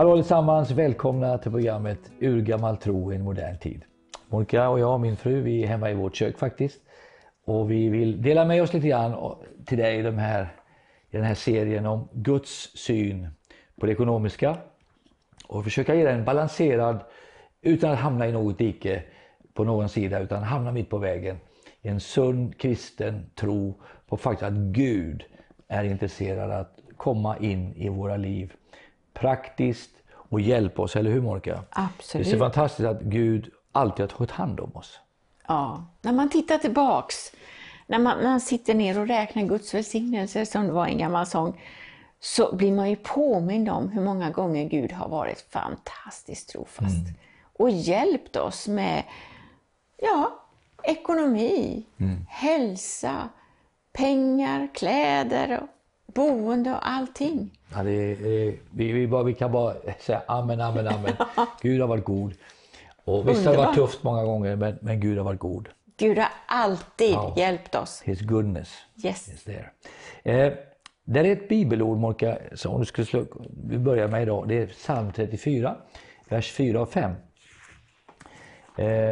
Hallå allesammans, välkomna till programmet Urgammal tro i en modern tid. Monica och jag och min fru vi är hemma i vårt kök faktiskt. Och vi vill dela med oss lite grann till dig i, de här, i den här serien om Guds syn på det ekonomiska. Och försöka ge den en balanserad, utan att hamna i något dike på någon sida, utan hamna mitt på vägen. En sund kristen tro på faktiskt att Gud är intresserad att komma in i våra liv praktiskt och hjälpa oss, eller hur Monica? Absolut. Det är så fantastiskt att Gud alltid har tagit hand om oss. Ja, när man tittar tillbaks, när man, när man sitter ner och räknar Guds välsignelse som det var en gammal sång, så blir man ju påmind om hur många gånger Gud har varit fantastiskt trofast mm. och hjälpt oss med ja, ekonomi, mm. hälsa, pengar, kläder, boende och allting. Ja, det är, vi, vi, bara, vi kan bara säga amen, amen, amen. Gud har varit god. Och visst har det varit tufft många gånger, men, men Gud har varit god. Gud har alltid ja. hjälpt oss. His goodness yes. is there. Eh, det är ett bibelord, Monica, som du skulle slå, vi börjar med idag. Det är psalm 34, vers 4 och 5. Eh,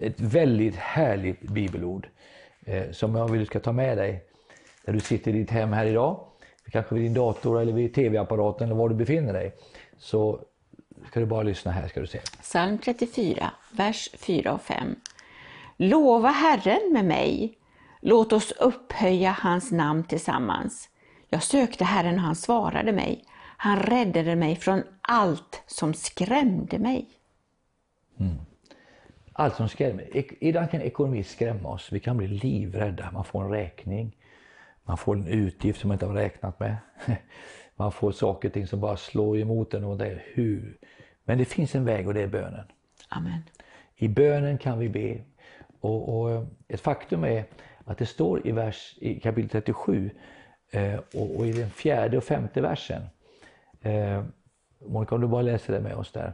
ett väldigt härligt bibelord eh, som jag vill du ska ta med dig när du sitter i ditt hem här idag kanske vid din dator eller vid tv-apparaten eller var du befinner dig. Så ska du bara lyssna här ska du se. Psalm 34, vers 4 och 5. Lova Herren med mig. Låt oss upphöja hans namn tillsammans. Jag sökte Herren och han svarade mig. Han räddade mig från allt som skrämde mig. Mm. Allt som skrämmer. Ibland kan ekonomi skrämma oss. Vi kan bli livrädda. Man får en räkning. Man får en utgift som man inte har räknat med. Man får saker och ting som bara slår emot en och det är hur. Men det finns en väg och det är bönen. Amen. I bönen kan vi be. Och, och ett faktum är att det står i, vers, i kapitel 37 eh, och, och, i den fjärde och femte versen. Eh, Monica, om du bara läser det med oss där.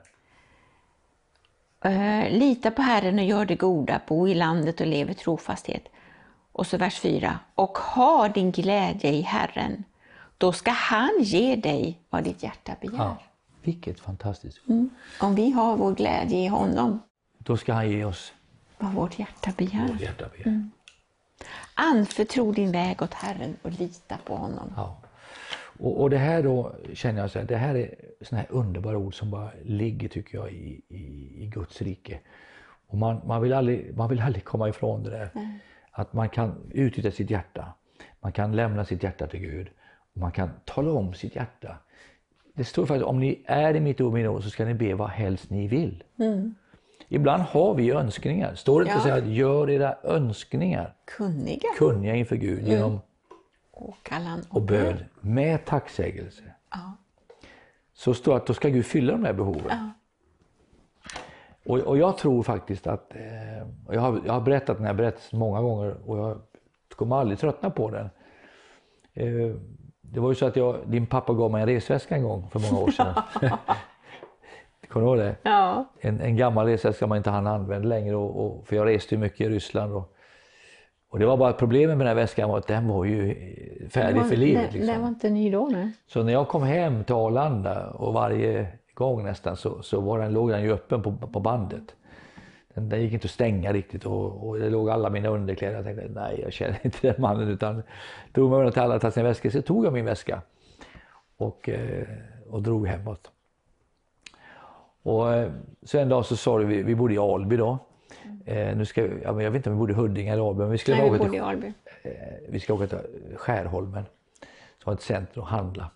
Uh, lita på Herren och gör det goda, bo i landet och lev i trofasthet. Och så vers 4. Och ha din glädje i Herren, då ska han ge dig vad ditt hjärta begär. Ja, vilket fantastiskt mm. Om vi har vår glädje i honom, då ska han ge oss vad vårt hjärta begär. Vårt hjärta begär. Mm. Anförtro din väg åt Herren och lita på honom. Ja. Och, och det här då känner jag så här, det här är såna här underbara ord som bara ligger tycker jag i, i, i Guds rike. Och man, man, vill aldrig, man vill aldrig komma ifrån det där. Mm. Att man kan utnyttja sitt hjärta. Man kan lämna sitt hjärta till Gud. Och man kan tala om sitt hjärta. Det står faktiskt om ni är i mitt ord, min ord så ska ni be vad helst ni vill. Mm. Ibland har vi önskningar. Står det inte ja. så att gör era önskningar kunniga, kunniga inför Gud mm. genom åkallan och, och bön med tacksägelse. Ja. Så står det att då ska Gud fylla de här behoven. Ja. Och, och jag tror faktiskt att, eh, jag, har, jag har berättat den här berättelsen många gånger och jag kommer aldrig tröttna på den. Eh, det var ju så att jag, din pappa gav mig en resväska en gång för många år sedan. Kommer du ihåg det? Ja. En, en gammal resväska man inte hann använda längre och, och, för jag reste ju mycket i Ryssland. Och, och det var bara problemet med den här väskan var att den var ju färdig var, för livet. Den, liksom. den var inte ny då? Nej. Så när jag kom hem till Arlanda och varje gång nästan så, så var den, låg den ju öppen på, på bandet. Den, den gick inte att stänga riktigt och, och det låg alla mina underkläder. Jag tänkte nej jag känner inte den mannen utan drog mig till alla tog sina väskor. Så tog jag min väska och, eh, och drog hemåt. Och eh, så en dag så sa du, vi, vi bodde i Alby då. Eh, nu ska, ja, men jag vet inte om vi bodde i Huddinge eller Alby men vi skulle Nej, åka vi bodde i Alby. Eh, vi ska åka till Skärholmen som var ett centrum och handla.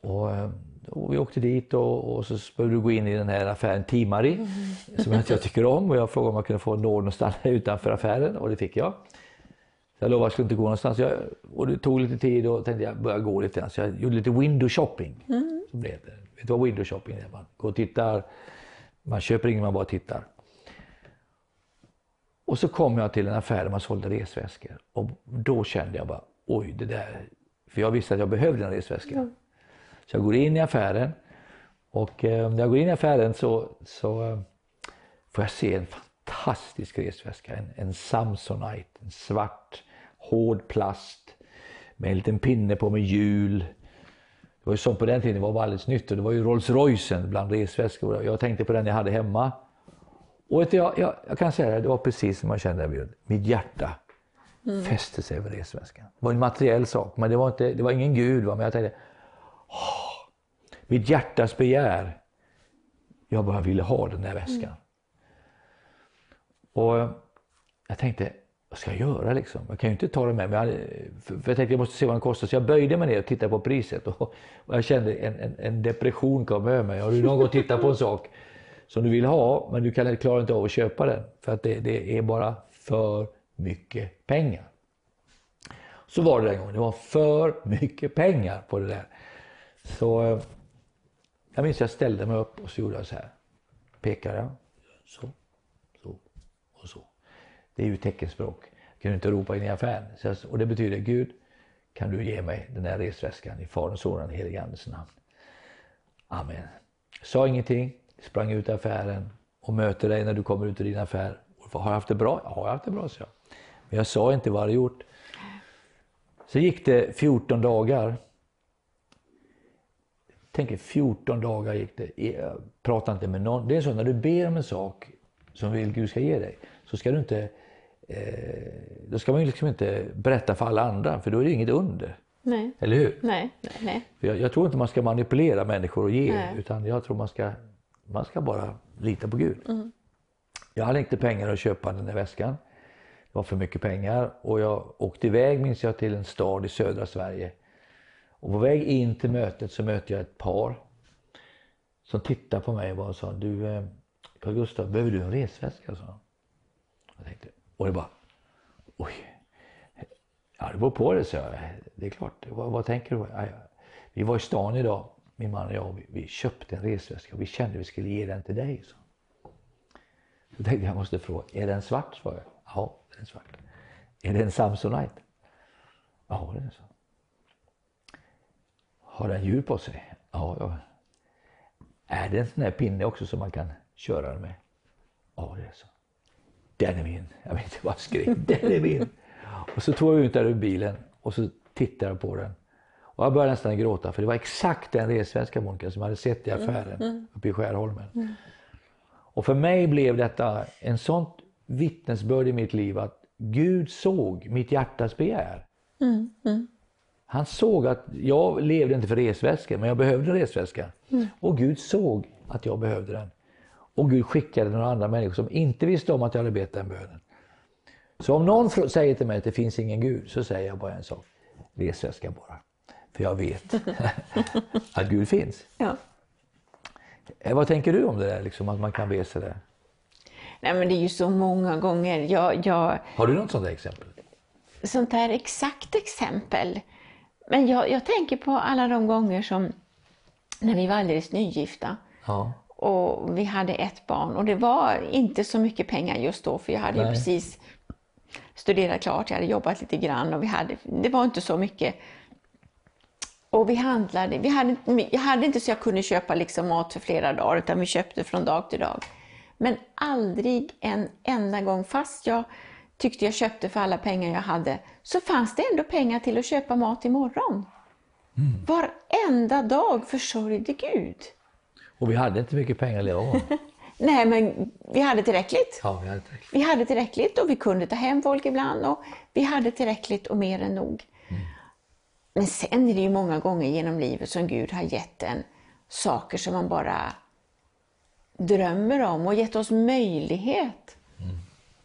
Och, eh, och vi åkte dit och, och så behövde du gå in i den här affären Timari mm. som jag inte tycker om och jag frågade om jag kunde få nåd att stanna utanför affären och det fick jag. Så jag lovade att jag skulle inte gå någonstans. Jag, och det tog lite tid och tänkte jag börja gå lite grann. Så jag gjorde lite window shopping. Mm. Som det heter. Vet du vad window shopping är? Man går och tittar. Man köper inget, man bara tittar. Och så kom jag till en affär där man sålde resväskor. Och då kände jag bara, oj det där. För jag visste att jag behövde en resväska. Mm. Så jag går in i affären och eh, när jag går in i affären så, så eh, får jag se en fantastisk resväska. En, en Samsonite, en svart hård plast med en liten pinne på med hjul. Det var ju sånt på den tiden, det var alldeles nytt och det var ju Rolls Roycen bland resväskor. Jag tänkte på den jag hade hemma. Och jag, jag, jag kan säga det, det var precis som jag kände. Mitt hjärta fäste sig vid resväskan. Det var en materiell sak, men det var, inte, det var ingen gud. Va? Men jag tänkte, åh, mitt hjärtas begär. Jag bara ville ha den där väskan. Och jag tänkte, vad ska jag göra liksom? Jag kan ju inte ta den med mig. För jag tänkte jag måste se vad den kostar. Så jag böjde mig ner och tittade på priset. Och, och jag kände en, en, en depression kom över mig. Har du någon gång tittat på en sak som du vill ha men du kan, klarar inte av att köpa den. För att det, det är bara för mycket pengar. Så var det den gången. Det var för mycket pengar på det där. Så jag minns jag ställde mig upp och så gjorde jag så här. Pekade jag. Så, så och så. Det är ju teckenspråk. Jag kunde inte ropa in i affären. Jag, och det betyder Gud, kan du ge mig den här resväskan i Faderns, Sonens och Helige Andes namn. Amen. Sa ingenting, sprang ut i affären och möter dig när du kommer ut ur din affär. Har jag haft det bra? Ja, jag har haft det bra, så jag. Men jag sa inte vad jag hade gjort. Så gick det 14 dagar. Tänk 14 dagar gick det. Jag pratade inte med någon. Det är så när du ber om en sak som vill Gud ska ge dig så ska du inte eh, då ska man liksom inte berätta för alla andra för då är det inget under. Nej. Eller hur? Nej, nej. Jag, jag, tror inte man ska manipulera människor och ge nej. utan jag tror man ska, man ska bara lita på Gud. Mm. Jag hade inte pengar att köpa den där väskan. Det var för mycket pengar och jag åkte iväg minns jag till en stad i södra Sverige. Och på väg in till mötet så mötte jag ett par som tittade på mig och bara sa du eh, Carl Gustaf, behöver du en resväska? Så. Jag tänkte, och det bara, oj. Ja, det beror på det, så jag. Det är klart. Vad, vad tänker du? Ja, vi var i stan idag, min man och jag. Vi, vi köpte en resväska och vi kände att vi skulle ge den till dig. Så. Då tänkte jag, jag måste fråga, är den svart? Svarade jag. Ja, den är svart. Är det en Samsonite? Ja, det är så. Har den djur på sig? Ja, ja. Är det en sån här pinne också som man kan köra den med? Ja, det är så. Den är min. Jag vet inte vad jag skrev. Den är min. Och så tog jag ut den ur bilen och så tittade jag på den. Och jag började nästan gråta för det var exakt den resväska Monica som jag hade sett i affären mm, mm. uppe i Skärholmen. Mm. Och för mig blev detta en sånt vittnesbörd i mitt liv att Gud såg mitt hjärtas begär. Mm, mm. Han såg att jag levde inte för resväskor, men jag behövde resväska. Mm. Och Gud såg att jag behövde den. Och Gud skickade några andra människor som inte visste om att jag hade bett den bönen. Så om någon säger till mig att det finns ingen Gud, så säger jag bara en sak. Resväska bara. För jag vet att Gud finns. Ja. Eh, vad tänker du om det där, liksom, att man kan be sig där? Nej men det är ju så många gånger. Jag, jag... Har du något sånt där exempel? Sånt där exakt exempel? Men jag, jag tänker på alla de gånger som när vi var alldeles nygifta. Ja. Och vi hade ett barn och det var inte så mycket pengar just då för jag hade precis studerat klart, jag hade jobbat lite grann och vi hade, det var inte så mycket. Och vi handlade, vi hade, jag hade inte så jag kunde köpa liksom mat för flera dagar utan vi köpte från dag till dag. Men aldrig en enda gång, fast jag tyckte jag köpte för alla pengar jag hade, så fanns det ändå pengar till att köpa mat imorgon. Mm. Varenda dag försörjde Gud. Och vi hade inte mycket pengar att leva av. Nej, men vi hade tillräckligt. Ja, vi hade tillräckligt. Vi hade tillräckligt och vi kunde ta hem folk ibland och vi hade tillräckligt och mer än nog. Mm. Men sen är det ju många gånger genom livet som Gud har gett en saker som man bara drömmer om och gett oss möjlighet.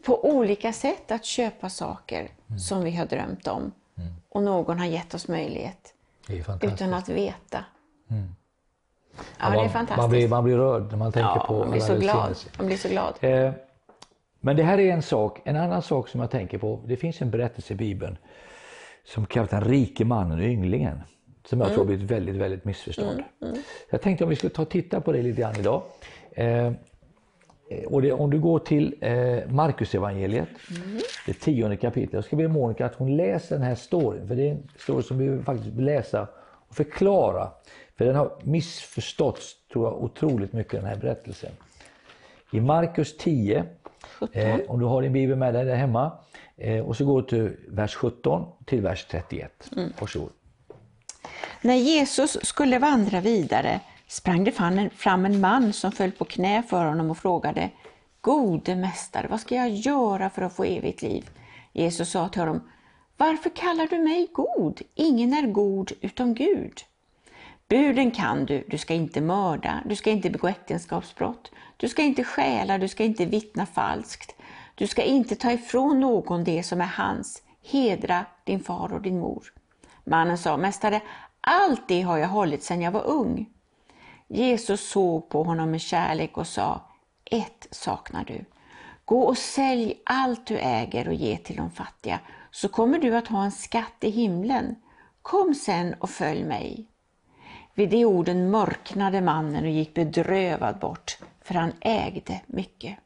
På olika sätt att köpa saker mm. som vi har drömt om. Mm. Och någon har gett oss möjlighet utan att veta. Mm. Ja, det är fantastiskt. Man blir, man blir rörd när man tänker ja, på man blir så glad. Man blir så glad. Eh, men det här är en sak. En annan sak som jag tänker på. Det finns en berättelse i Bibeln som kallas den rike mannen och ynglingen. Som jag mm. tror blivit väldigt, väldigt missförstådd. Mm. Mm. Jag tänkte om vi skulle ta och titta på det lite grann idag. Eh, och det, om du går till eh, Markus evangeliet, mm. det tionde kapitlet. Jag ska be Monica att hon läser den här storyn. För det är en story som vi faktiskt vill läsa och förklara. För den har missförståtts, tror jag, otroligt mycket den här berättelsen. I Markus 10, eh, om du har din bibel med dig där hemma, eh, och så går du till vers 17 till vers 31. Mm. Varsågod. När Jesus skulle vandra vidare sprang det fram en, man som föll på knä för honom och frågade Gode mästare, vad ska jag göra för att få evigt liv? Jesus sa till honom Varför kallar du mig god? Ingen är god utom Gud. Buden kan du, du ska inte mörda, du ska inte begå äktenskapsbrott, du ska inte stjäla, du ska inte vittna falskt, du ska inte ta ifrån någon det som är hans, hedra din far och din mor. Mannen sa, Mästare, allt det har jag hållit sedan jag var ung. Jesus såg på honom med kärlek och sa, ett saknar du. Gå och sälj allt du äger och ge till de fattiga, så kommer du att ha en skatt i himlen. Kom sen och följ mig. Vid de orden mörknade mannen och gick bedrövad bort, för han ägde mycket.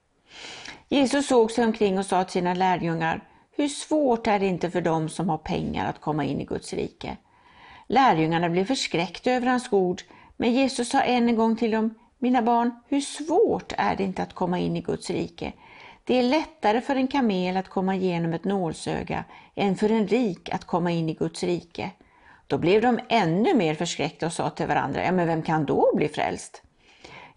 Jesus såg sig omkring och sa till sina lärjungar, hur svårt är det inte för dem som har pengar att komma in i Guds rike? Lärjungarna blev förskräckta över hans ord, men Jesus sa än en gång till dem, mina barn, hur svårt är det inte att komma in i Guds rike? Det är lättare för en kamel att komma igenom ett nålsöga än för en rik att komma in i Guds rike. Då blev de ännu mer förskräckta och sa till varandra, ja men vem kan då bli frälst?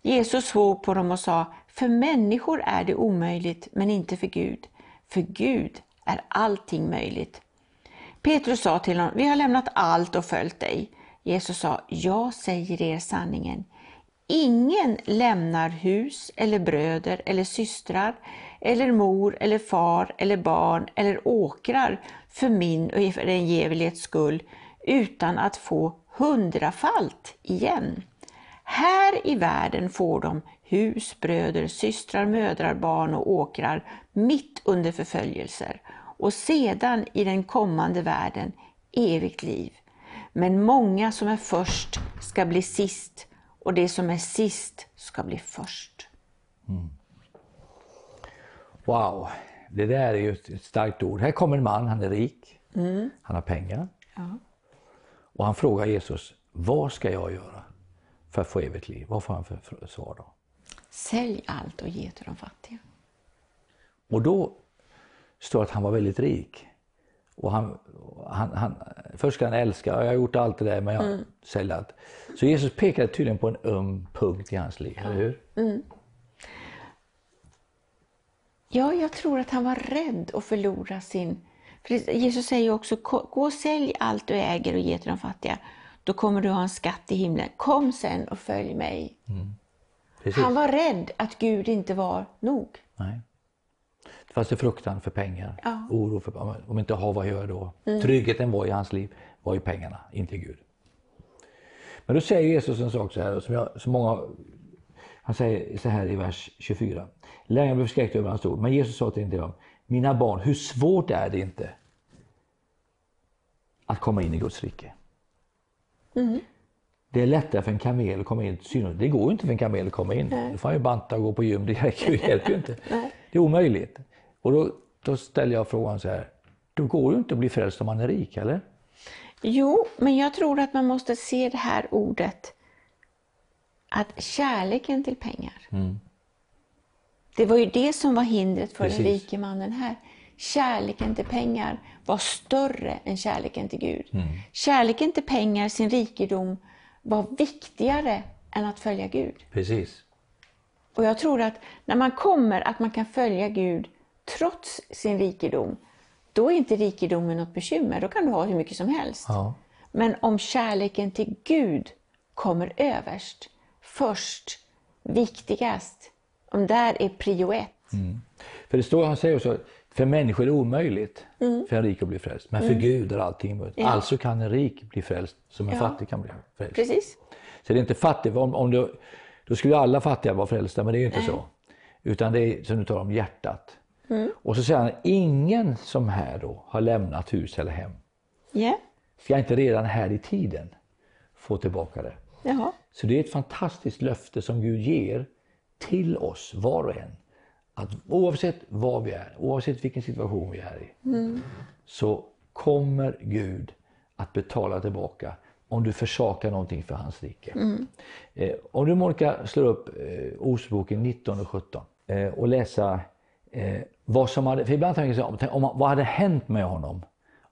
Jesus såg på dem och sa, för människor är det omöjligt, men inte för Gud. För Gud är allting möjligt. Petrus sa till honom, vi har lämnat allt och följt dig. Jesus sa, jag säger er sanningen. Ingen lämnar hus eller bröder eller systrar eller mor eller far eller barn eller åkrar för min och evangeliets skull utan att få hundrafalt igen. Här i världen får de hus, bröder, systrar, mödrar, barn och åkrar mitt under förföljelser och sedan i den kommande världen evigt liv. Men många som är först ska bli sist och det som är sist ska bli först. Mm. Wow, det där är ju ett starkt ord. Här kommer en man, han är rik, mm. han har pengar. Ja. Och han frågar Jesus, vad ska jag göra för att få evigt liv? Vad får han för svar då? Sälj allt och ge till de fattiga. Och då står det att han var väldigt rik. Och han, han, han, först ska han älska, jag har gjort allt det där men jag mm. säljer allt. Så Jesus pekade tydligen på en öm punkt i hans liv, ja. eller hur? Mm. Ja, jag tror att han var rädd att förlora sin... För Jesus säger också, gå och sälj allt du äger och ge till de fattiga. Då kommer du ha en skatt i himlen. Kom sen och följ mig. Mm. Han var rädd att Gud inte var nog. Nej. Det fanns en fruktan för pengar, ja. oro för om inte har vad jag gör då. Mm. Tryggheten var i hans liv var ju pengarna, inte Gud. Men då säger Jesus en sak så här, som, jag, som många han säger så här i vers 24. Lärjungarna blev förskräckta över hans ord, men Jesus sa till dem, mina barn, hur svårt är det inte att komma in i Guds rike? Mm. Det är lättare för en kamel att komma in till. Det går inte för en kamel att komma in. Nej. Då får han ju banta och gå på gym, det hjälper ju inte. Det är omöjligt. Och då, då ställer jag frågan så här, då går det ju inte att bli frälst om man är rik, eller? Jo, men jag tror att man måste se det här ordet att kärleken till pengar, mm. det var ju det som var hindret för Precis. den rike mannen här. Kärleken till pengar var större än kärleken till Gud. Mm. Kärleken till pengar, sin rikedom, var viktigare än att följa Gud. Precis. Och jag tror att när man kommer att man kan följa Gud trots sin rikedom, då är inte rikedomen något bekymmer. Då kan du ha hur mycket som helst. Ja. Men om kärleken till Gud kommer överst, först, viktigast. Om där är prio ett. Mm. För det står, han säger också, för människor är det omöjligt mm. för en rik att bli frälst. Men för mm. Gud är allting möjligt. Ja. Alltså kan en rik bli frälst som en ja. fattig kan bli frälst. Precis. Så det är inte fattig, om, om du, då skulle alla fattiga vara frälsta, men det är ju inte så. Utan det är som du talar om hjärtat. Mm. Och så säger han, ingen som här då har lämnat hus eller hem. Yeah. Ska inte redan här i tiden få tillbaka det. Jaha. Så det är ett fantastiskt löfte som Gud ger till oss, var och en. Att oavsett var vi är, oavsett vilken situation vi är i, mm. så kommer Gud att betala tillbaka om du försakar någonting för hans rike. Mm. Eh, om du Monica slår upp eh, Ordspråken 19 och 17 eh, och läsa eh, vad som hade, för ibland tänker jag om, om, vad hade hänt med honom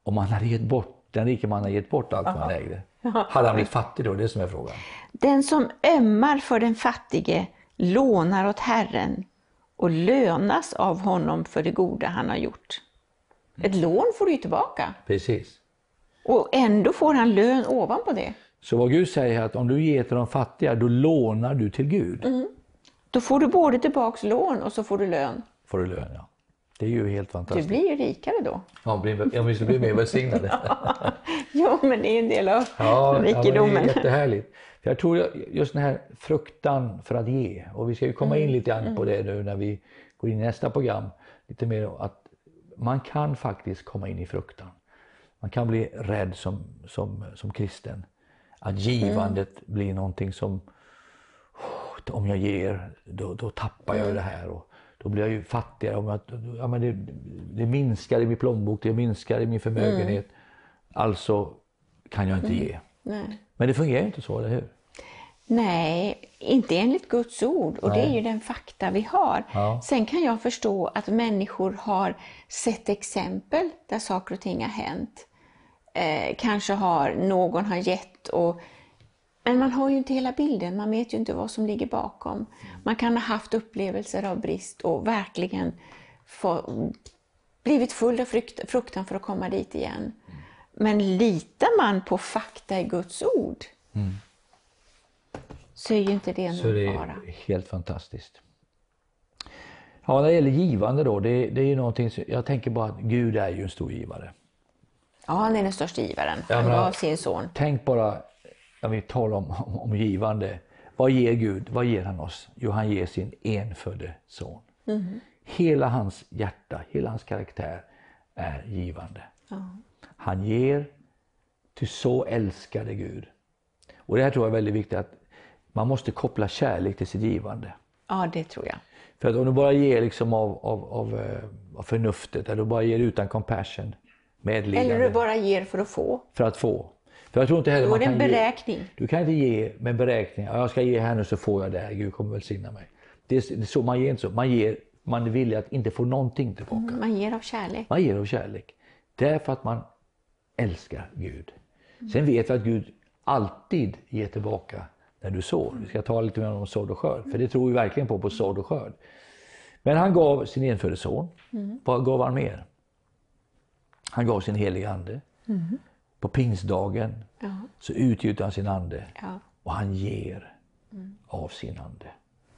om han hade gett bort, den rike mannen hade gett bort allt Aha. han ägde. Hade han blivit fattig då? Det är som är frågan. Den som ömmar för den fattige lånar åt Herren och lönas av honom för det goda han har gjort. Ett lån får du ju tillbaka Precis. Och ändå får han lön ovanpå det. Så vad Gud säger är att om du ger till de fattiga, då lånar du till Gud. Då får du både tillbaks lån och så får du lön. Får du lön, ja. Det är ju helt Du fantastiskt. blir ju rikare då. Ja, om vi ska bli mer välsignade. Jo, men det är en del av Ja, ja men det rikedomen. är jättehärligt. Jag tror just den här fruktan för att ge, och vi ska ju komma in lite grann på det nu när vi går in i nästa program, lite mer att man kan faktiskt komma in i fruktan. Man kan bli rädd som, som, som kristen. Att givandet blir någonting som, "Åh, om jag ger, då, då tappar jag det här. Och, då blir jag ju fattigare. Om jag, ja, men det, det minskar i min plånbok, det minskar i min förmögenhet. Alltså kan jag inte ge. Nej. Men det fungerar inte så, eller hur? Nej, inte enligt Guds ord och det är ju den fakta vi har. Ja. Sen kan jag förstå att människor har sett exempel där saker och ting har hänt. Eh, kanske har någon har gett och men man har ju inte hela bilden, man vet ju inte vad som ligger bakom. Man kan ha haft upplevelser av brist och verkligen få, blivit full av frukt, fruktan för att komma dit igen. Men litar man på fakta i Guds ord så är ju inte det Så någon det fara. är helt fantastiskt. Ja, när det gäller givande då, det, det är ju någonting, som- jag tänker bara att Gud är ju en stor givare. Ja, han är den största givaren. Han menar- gav sin son. Tänk bara, när vi talar om, om, om givande, vad ger Gud? Vad ger han oss? Jo, han ger sin enfödde son. Hela hans hjärta, hela hans karaktär är givande. Han ger, till så älskade Gud. Och det här tror jag är väldigt viktigt, att man måste koppla kärlek till sitt givande. Ja, det tror jag. För att om du bara ger liksom av, av, av, eh, av förnuftet, eller du bara ger utan compassion, medlidande, Eller du bara ger för att få. för att få. För jag tror inte heller Då är det en kan ge, beräkning. du kan inte ge med beräkning, ja, jag ska ge här nu så får jag det här, Gud kommer välsigna mig. Det är, så, man ger inte så, man ger, man är villig att inte få någonting tillbaka. Man ger av kärlek. Man ger av kärlek. Därför att man älskar Gud. Sen vet vi att Gud alltid ger tillbaka när du sår. Vi ska ta lite mer om sådd och skörd, för det tror vi verkligen på, på sådd och skörd. Men han gav sin enfödde son. Vad gav han mer? Han gav sin heliga ande. På pingstdagen Ja. så utgjuter han sin ande Ja. och han ger av sin ande.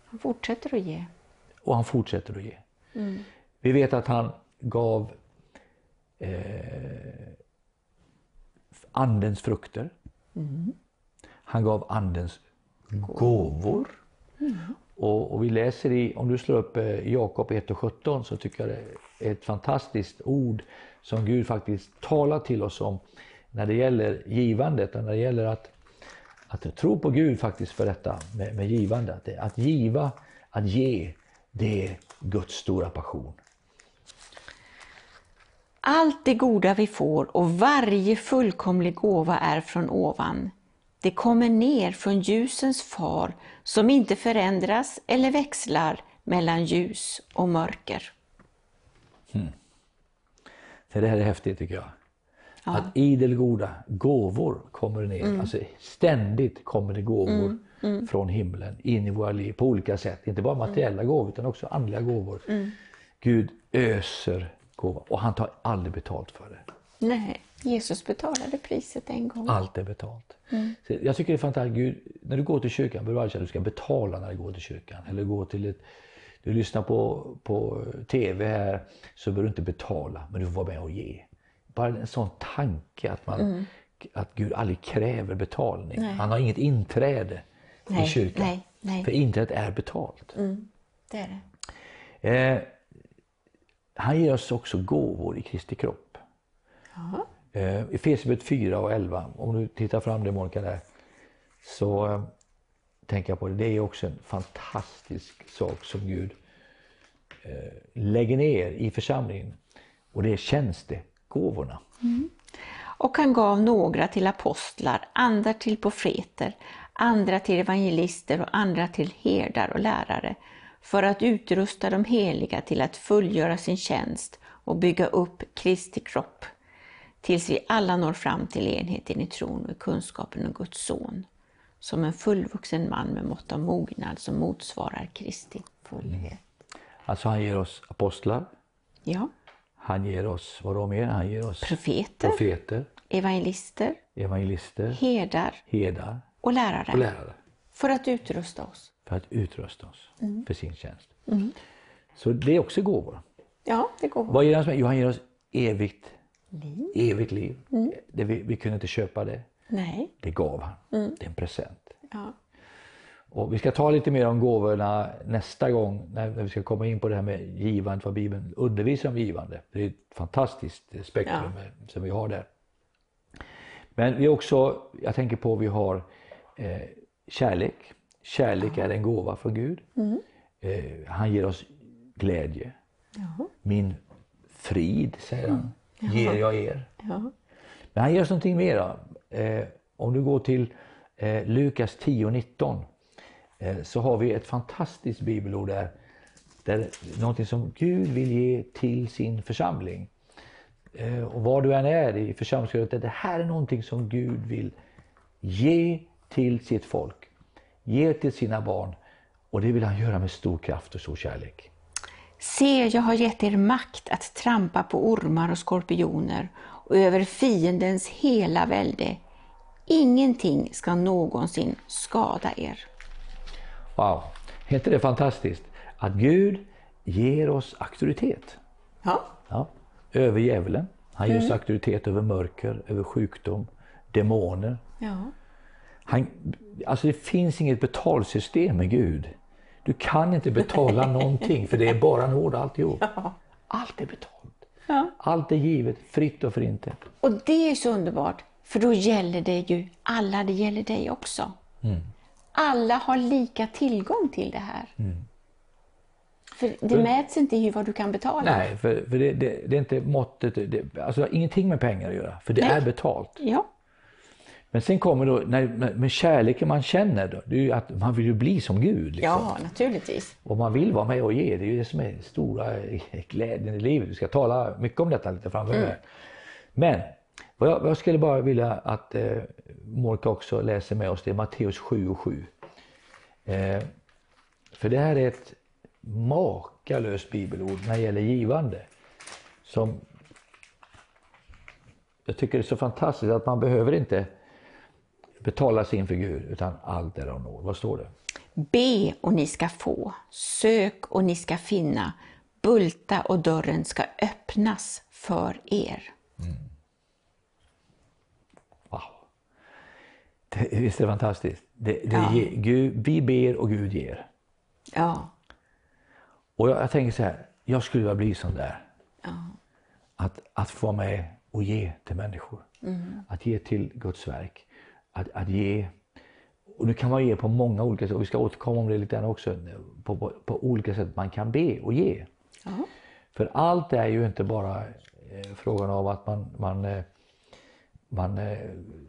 Han fortsätter att ge. Och han fortsätter att ge. Vi vet att han gav eh, andens frukter. Han gav andens gåvor. Och, och vi läser i, om du slår upp eh, Jakob 1 och 17 så tycker jag det ett fantastiskt ord som Gud faktiskt talar till oss om när det gäller givandet och när det gäller att, att tro på Gud faktiskt för detta med, med givande. Att, att giva, att ge, det är Guds stora passion. Allt det goda vi får och varje fullkomlig gåva är från ovan. Det kommer ner från ljusens far som inte förändras eller växlar mellan ljus och mörker. För det här är häftigt tycker jag. Att idelgoda gåvor kommer ner. Alltså ständigt kommer det gåvor från himlen in i våra liv på olika sätt. Inte bara materiella gåvor utan också andliga gåvor. Gud öser gåvor och han tar aldrig betalt för det. Nej, Jesus betalade priset en gång. Allt är betalt. Så jag tycker det är fantastiskt. Gud, när du går till kyrkan behöver du aldrig känna att du ska betala när du går till kyrkan. Eller gå till ett, du lyssnar på, på TV här så behöver du inte betala men du får vara med och ge. Bara en sån tanke att, man, att Gud aldrig kräver betalning. Nej. Han har inget inträde i Nej, kyrkan. nej, nej. För inträdet är betalt. Det är det. Eh, han ger oss också gåvor i Kristi kropp. Eh, Efesierbrevet 4 och 11, om du tittar fram det Monica där, så tänka på det. Det är också en fantastisk sak som Gud eh, lägger ner i församlingen. Och det är tjänstegåvorna. Mm. Och han gav några till apostlar, andra till profeter, andra till evangelister och andra till herdar och lärare, för att utrusta de heliga till att fullgöra sin tjänst och bygga upp Kristi kropp, tills vi alla når fram till enheten i tron och kunskapen om Guds son, som en fullvuxen man med mått av mognad som motsvarar Kristi fullhet. Alltså han ger oss apostlar, Ja, han ger oss, vad då mer? Han ger oss profeter, profeter, evangelister, evangelister, herdar herdar och lärare och lärare. för att utrusta oss. För att utrusta oss Mm. för sin tjänst. Så det är också gåvor. Ja, det går. Vad ger han oss? Jo, han ger oss evigt, Liv? evigt liv. Mm. Det vi, vi kunde inte köpa det. Nej. Det gav han. Mm. Det är en present. Ja. Och vi ska ta lite mer om gåvorna nästa gång när vi ska komma in på det här med givandet, vad Bibeln undervisar om givande. Det är ett fantastiskt spektrum som vi har där. Men vi också, jag tänker på vi har eh, kärlek. Kärlek är en gåva från Gud. Eh, han ger oss glädje. Ja. Min frid, säger han, ger jag er. Ja. Men han ger oss någonting mer. Eh, om du går till eh, Lukas 10.19 eh, så har vi ett fantastiskt bibelord där. där någonting som Gud vill ge till sin församling. Eh, och var du än är i församlingsgruppen, det här är någonting som Gud vill ge till sitt folk. Ge till sina barn. Och det vill han göra med stor kraft och stor kärlek. Se, jag har gett er makt att trampa på ormar och skorpioner och över fiendens hela välde. Ingenting ska någonsin skada er. Wow, är inte det fantastiskt? Att Gud ger oss auktoritet. Ja. Ja, över djävulen. Han ger oss auktoritet över mörker, över sjukdom, demoner. Ja. Han, alltså det finns inget betalsystem med Gud. Du kan inte betala någonting för det är bara nåd alltihop. Allt är betalt. Ja. Allt är givet, fritt och förintet. Och det är så underbart, för då gäller det ju alla, det gäller dig också. Alla har lika tillgång till det här. För det mäts inte i vad du kan betala. Nej, för, för det, det, det är inte måttet, det, alltså det har ingenting med pengar att göra, för det Nej. är betalt. Ja, Men sen kommer då, när, med kärleken man känner, då, det är ju att man vill ju bli som Gud. Liksom. ja naturligtvis. Och man vill vara med och ge, det är ju det som är stora glädjen i livet. Vi ska tala mycket om detta lite framöver. Men vad jag, vad jag skulle bara vilja att eh, Monica också läser med oss, det är Matteus 7 och 7. Eh, för det här är ett makalöst bibelord när det gäller givande. Som jag tycker det är så fantastiskt att man behöver inte betala sig inför Gud, utan allt är av nåd. Vad står det? Be och ni ska få, sök och ni ska finna, bulta och dörren ska öppnas för er. Wow. Det, visst är det fantastiskt? Det, det Ja. ger, Gud, vi ber och Gud ger. Ja, Och jag, jag tänker så här, jag skulle vilja bli sån där. ja, Att, att få med och ge till människor. Att ge till Guds verk. Att, att ge. Och nu kan man ge på många olika sätt och vi ska återkomma om det lite grann också. På, på, på olika sätt man kan be och ge. ja. För allt är ju inte bara eh, frågan om att man, man, eh, man eh,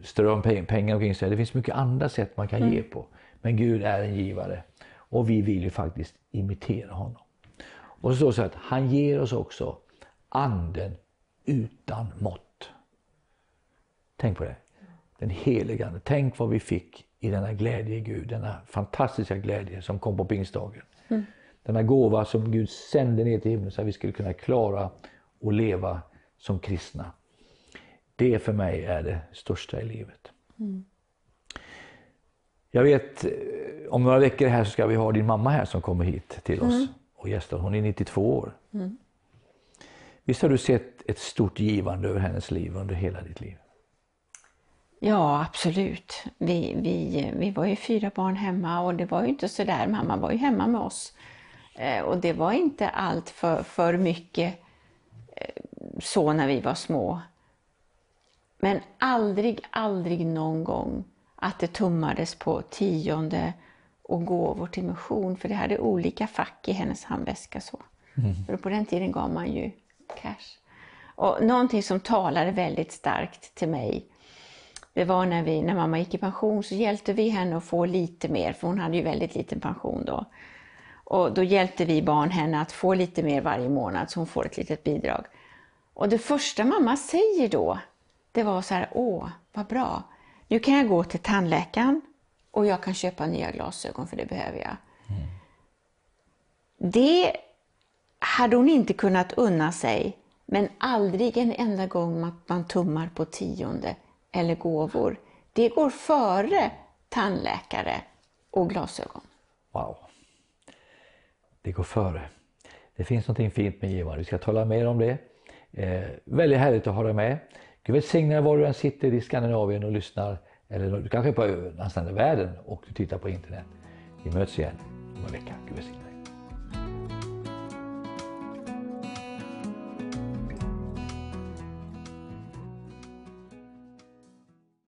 strör om peng- pengar omkring sig. Det finns mycket andra sätt man kan ge på. Men Gud är en givare. Och vi vill ju faktiskt imitera honom. Och så står det så att han ger oss också anden utan mått. Tänk på det. Den heliga ande. Tänk vad vi fick i denna glädje i Gud. Denna fantastiska glädje som kom på pingstdagen. Denna gåva som Gud sände ner till himlen så att vi skulle kunna klara och leva som kristna. Det för mig är det största i livet. Jag vet, eh, om några veckor här så ska vi ha din mamma här som kommer hit till oss och gästar. Hon är 92 år. Visst har du sett ett stort givande över hennes liv under hela ditt liv? Ja, absolut. Vi, vi, vi var ju fyra barn hemma och det var ju inte så där. Mamma var ju hemma med oss. Eh, och det var inte allt för, för mycket eh, så när vi var små. Men aldrig, aldrig någon gång att det tummades på tionde och gåvor till mission. För det hade olika fack i hennes handväska. Så. För på den tiden gav man ju cash. Och någonting som talade väldigt starkt till mig det var när, vi, när mamma gick i pension så hjälpte vi henne att få lite mer, för hon hade ju väldigt liten pension då. Och då hjälpte vi barn henne att få lite mer varje månad så hon får ett litet bidrag. Och det första mamma säger då, det var så här, åh, vad bra. Nu kan jag gå till tandläkaren och jag kan köpa nya glasögon för det behöver jag. Mm. Det hade hon inte kunnat unna sig, men aldrig en enda gång att man tummar på tionde eller gåvor. Det går före tandläkare och glasögon. Wow. Det går före. Det finns något fint med givande. Vi ska tala mer om det. Eh, väldigt härligt att ha dig med. Gud välsigne var du än sitter i Skandinavien och lyssnar, eller du kanske är på någonstans i världen och du tittar på internet. Vi möts igen om en vecka. Gud välsigne dig.